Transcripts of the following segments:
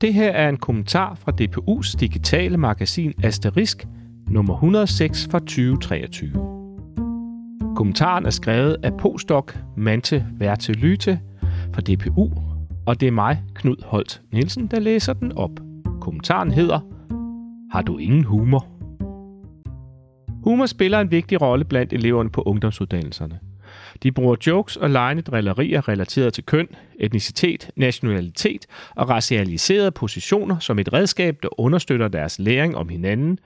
Det her er en kommentar fra DPU's digitale magasin Asterisk, nummer 106 fra 2023. Kommentaren er skrevet af postdoc Mante Verte Lyte fra DPU, og det er mig, Knud Holt Nielsen, der læser den op. Kommentaren hedder Har du ingen humor? Humor spiller en vigtig rolle blandt eleverne på ungdomsuddannelserne. De bruger jokes og lejende drillerier relateret til køn, etnicitet, nationalitet og racialiserede positioner som et redskab, der understøtter deres læring om hinanden,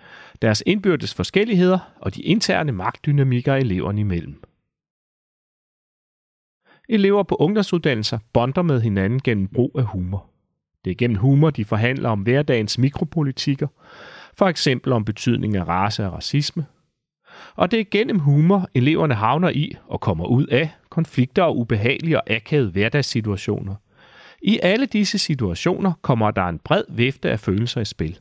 deres indbyrdes forskelligheder og de interne magtdynamikker eleverne imellem. Elever på ungdomsuddannelser bonder med hinanden gennem brug af humor. Det er gennem humor, de forhandler om hverdagens mikropolitikker, for eksempel om betydningen af race og racisme, og det er gennem humor, eleverne havner i og kommer ud af konflikter og ubehagelige og akavede hverdagssituationer. I alle disse situationer kommer der en bred vifte af følelser i spil.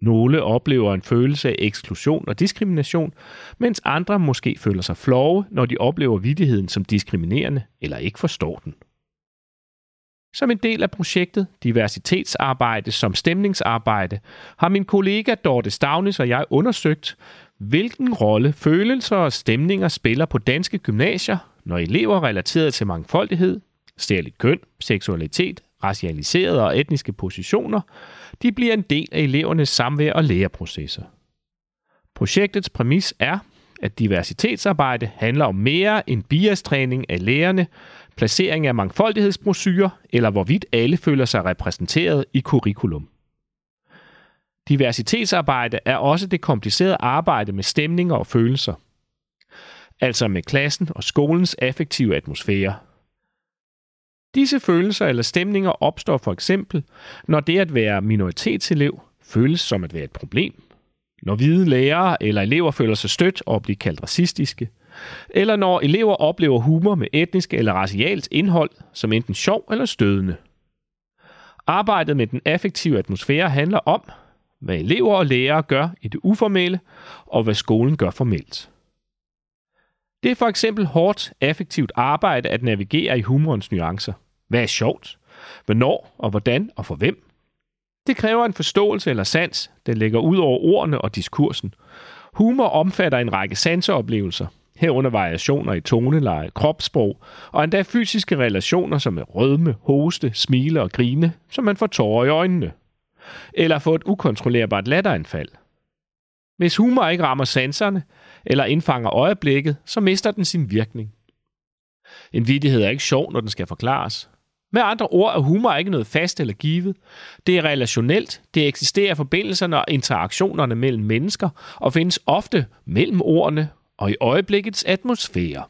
Nogle oplever en følelse af eksklusion og diskrimination, mens andre måske føler sig flove, når de oplever vidtigheden som diskriminerende eller ikke forstår den. Som en del af projektet Diversitetsarbejde som stemningsarbejde har min kollega Dorte Stavnes og jeg undersøgt, hvilken rolle følelser og stemninger spiller på danske gymnasier, når elever relateret til mangfoldighed, stærligt køn, seksualitet, racialiserede og etniske positioner, de bliver en del af elevernes samvær og læreprocesser. Projektets præmis er, at diversitetsarbejde handler om mere end biastræning af lærerne, placering af mangfoldighedsbrosyrer eller hvorvidt alle føler sig repræsenteret i curriculum. Diversitetsarbejde er også det komplicerede arbejde med stemninger og følelser. Altså med klassen og skolens affektive atmosfære. Disse følelser eller stemninger opstår for eksempel, når det at være minoritetselev føles som at være et problem. Når hvide lærere eller elever føler sig stødt og bliver kaldt racistiske. Eller når elever oplever humor med etnisk eller racialt indhold som enten sjov eller stødende. Arbejdet med den affektive atmosfære handler om, hvad elever og lærere gør i det uformelle, og hvad skolen gør formelt. Det er for eksempel hårdt, affektivt arbejde at navigere i humorens nuancer. Hvad er sjovt? Hvornår og hvordan og for hvem? Det kræver en forståelse eller sans, der ligger ud over ordene og diskursen. Humor omfatter en række sanseoplevelser, herunder variationer i toneleje, kropssprog og endda fysiske relationer som er rødme, hoste, smile og grine, som man får tårer i øjnene eller få et ukontrollerbart latteranfald. Hvis humor ikke rammer sanserne eller indfanger øjeblikket, så mister den sin virkning. En vidighed er ikke sjov, når den skal forklares. Med andre ord er humor ikke noget fast eller givet. Det er relationelt, det eksisterer forbindelserne og interaktionerne mellem mennesker og findes ofte mellem ordene og i øjeblikkets atmosfære.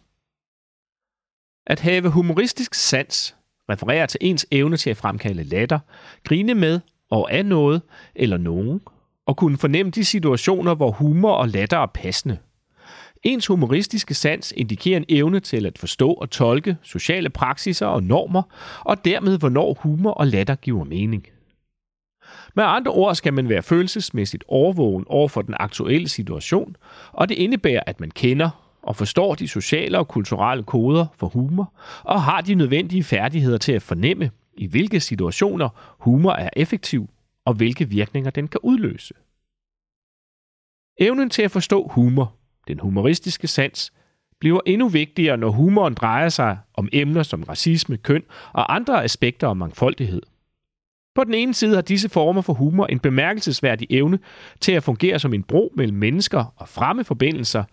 At have humoristisk sans refererer til ens evne til at fremkalde latter, grine med og af noget eller nogen, og kunne fornemme de situationer, hvor humor og latter er passende. Ens humoristiske sans indikerer en evne til at forstå og tolke sociale praksiser og normer, og dermed hvornår humor og latter giver mening. Med andre ord skal man være følelsesmæssigt overvågen over for den aktuelle situation, og det indebærer, at man kender og forstår de sociale og kulturelle koder for humor, og har de nødvendige færdigheder til at fornemme, i hvilke situationer humor er effektiv, og hvilke virkninger den kan udløse. Evnen til at forstå humor, den humoristiske sans, bliver endnu vigtigere, når humoren drejer sig om emner som racisme, køn og andre aspekter af mangfoldighed. På den ene side har disse former for humor en bemærkelsesværdig evne til at fungere som en bro mellem mennesker og fremme forbindelser,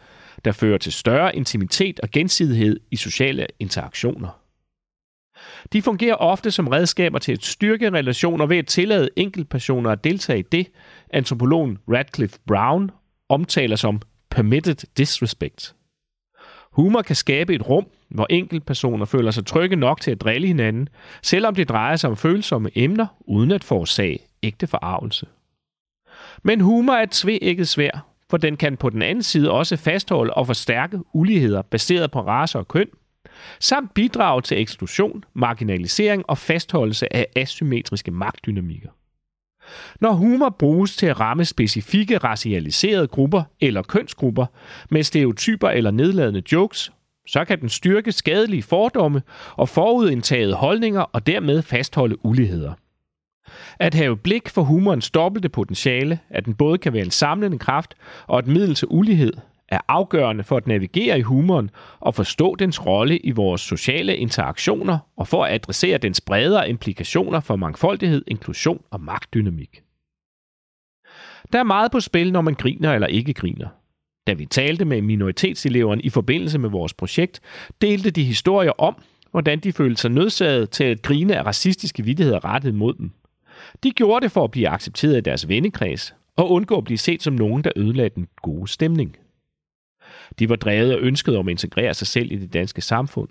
der fører til større intimitet og gensidighed i sociale interaktioner. De fungerer ofte som redskaber til at styrke relationer ved at tillade enkeltpersoner at deltage i det, antropologen Radcliffe Brown omtaler som permitted disrespect. Humor kan skabe et rum, hvor enkeltpersoner føler sig trygge nok til at drille hinanden, selvom det drejer sig om følsomme emner, uden at forårsage ægte forarvelse. Men humor er et tvækket svær, for den kan på den anden side også fastholde og forstærke uligheder baseret på race og køn – samt bidrage til eksklusion, marginalisering og fastholdelse af asymmetriske magtdynamikker. Når humor bruges til at ramme specifikke racialiserede grupper eller kønsgrupper med stereotyper eller nedladende jokes, så kan den styrke skadelige fordomme og forudindtagede holdninger og dermed fastholde uligheder. At have blik for humorens dobbelte potentiale, at den både kan være en samlende kraft og et middel til ulighed, er afgørende for at navigere i humoren og forstå dens rolle i vores sociale interaktioner og for at adressere dens bredere implikationer for mangfoldighed, inklusion og magtdynamik. Der er meget på spil, når man griner eller ikke griner. Da vi talte med minoritetseleverne i forbindelse med vores projekt, delte de historier om, hvordan de følte sig nødsaget til at grine af racistiske vidtigheder rettet mod dem. De gjorde det for at blive accepteret af deres vennekreds og undgå at blive set som nogen, der ødelagde den gode stemning. De var drevet af ønsket om at integrere sig selv i det danske samfund.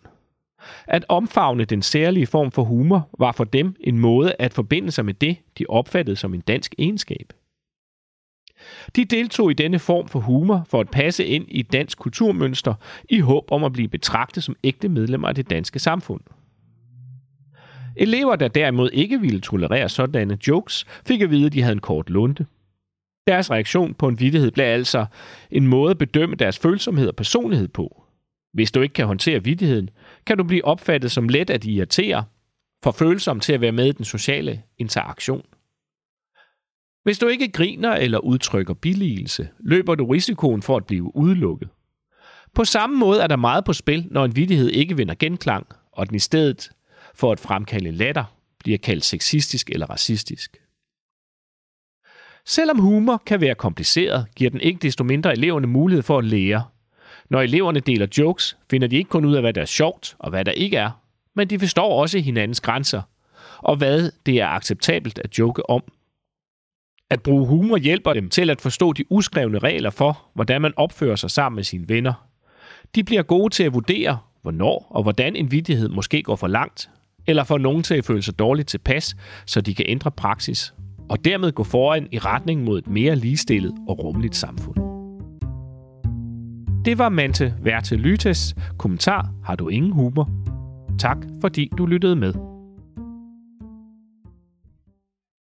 At omfavne den særlige form for humor var for dem en måde at forbinde sig med det, de opfattede som en dansk egenskab. De deltog i denne form for humor for at passe ind i et dansk kulturmønster i håb om at blive betragtet som ægte medlemmer af det danske samfund. Elever, der derimod ikke ville tolerere sådanne jokes, fik at vide, at de havde en kort lunte. Deres reaktion på en vittighed blev altså en måde at bedømme deres følsomhed og personlighed på. Hvis du ikke kan håndtere vittigheden, kan du blive opfattet som let at irritere, for følsom til at være med i den sociale interaktion. Hvis du ikke griner eller udtrykker billigelse, løber du risikoen for at blive udelukket. På samme måde er der meget på spil, når en vidighed ikke vinder genklang, og den i stedet for at fremkalde latter bliver kaldt sexistisk eller racistisk. Selvom humor kan være kompliceret, giver den ikke desto mindre eleverne mulighed for at lære. Når eleverne deler jokes, finder de ikke kun ud af, hvad der er sjovt og hvad der ikke er, men de forstår også hinandens grænser, og hvad det er acceptabelt at joke om. At bruge humor hjælper dem til at forstå de uskrevne regler for, hvordan man opfører sig sammen med sine venner. De bliver gode til at vurdere, hvornår og hvordan en vidighed måske går for langt, eller får nogen til at føle sig dårligt tilpas, så de kan ændre praksis, og dermed gå foran i retning mod et mere ligestillet og rummeligt samfund. Det var Mante Verte Lytes kommentar Har du ingen humor? Tak fordi du lyttede med.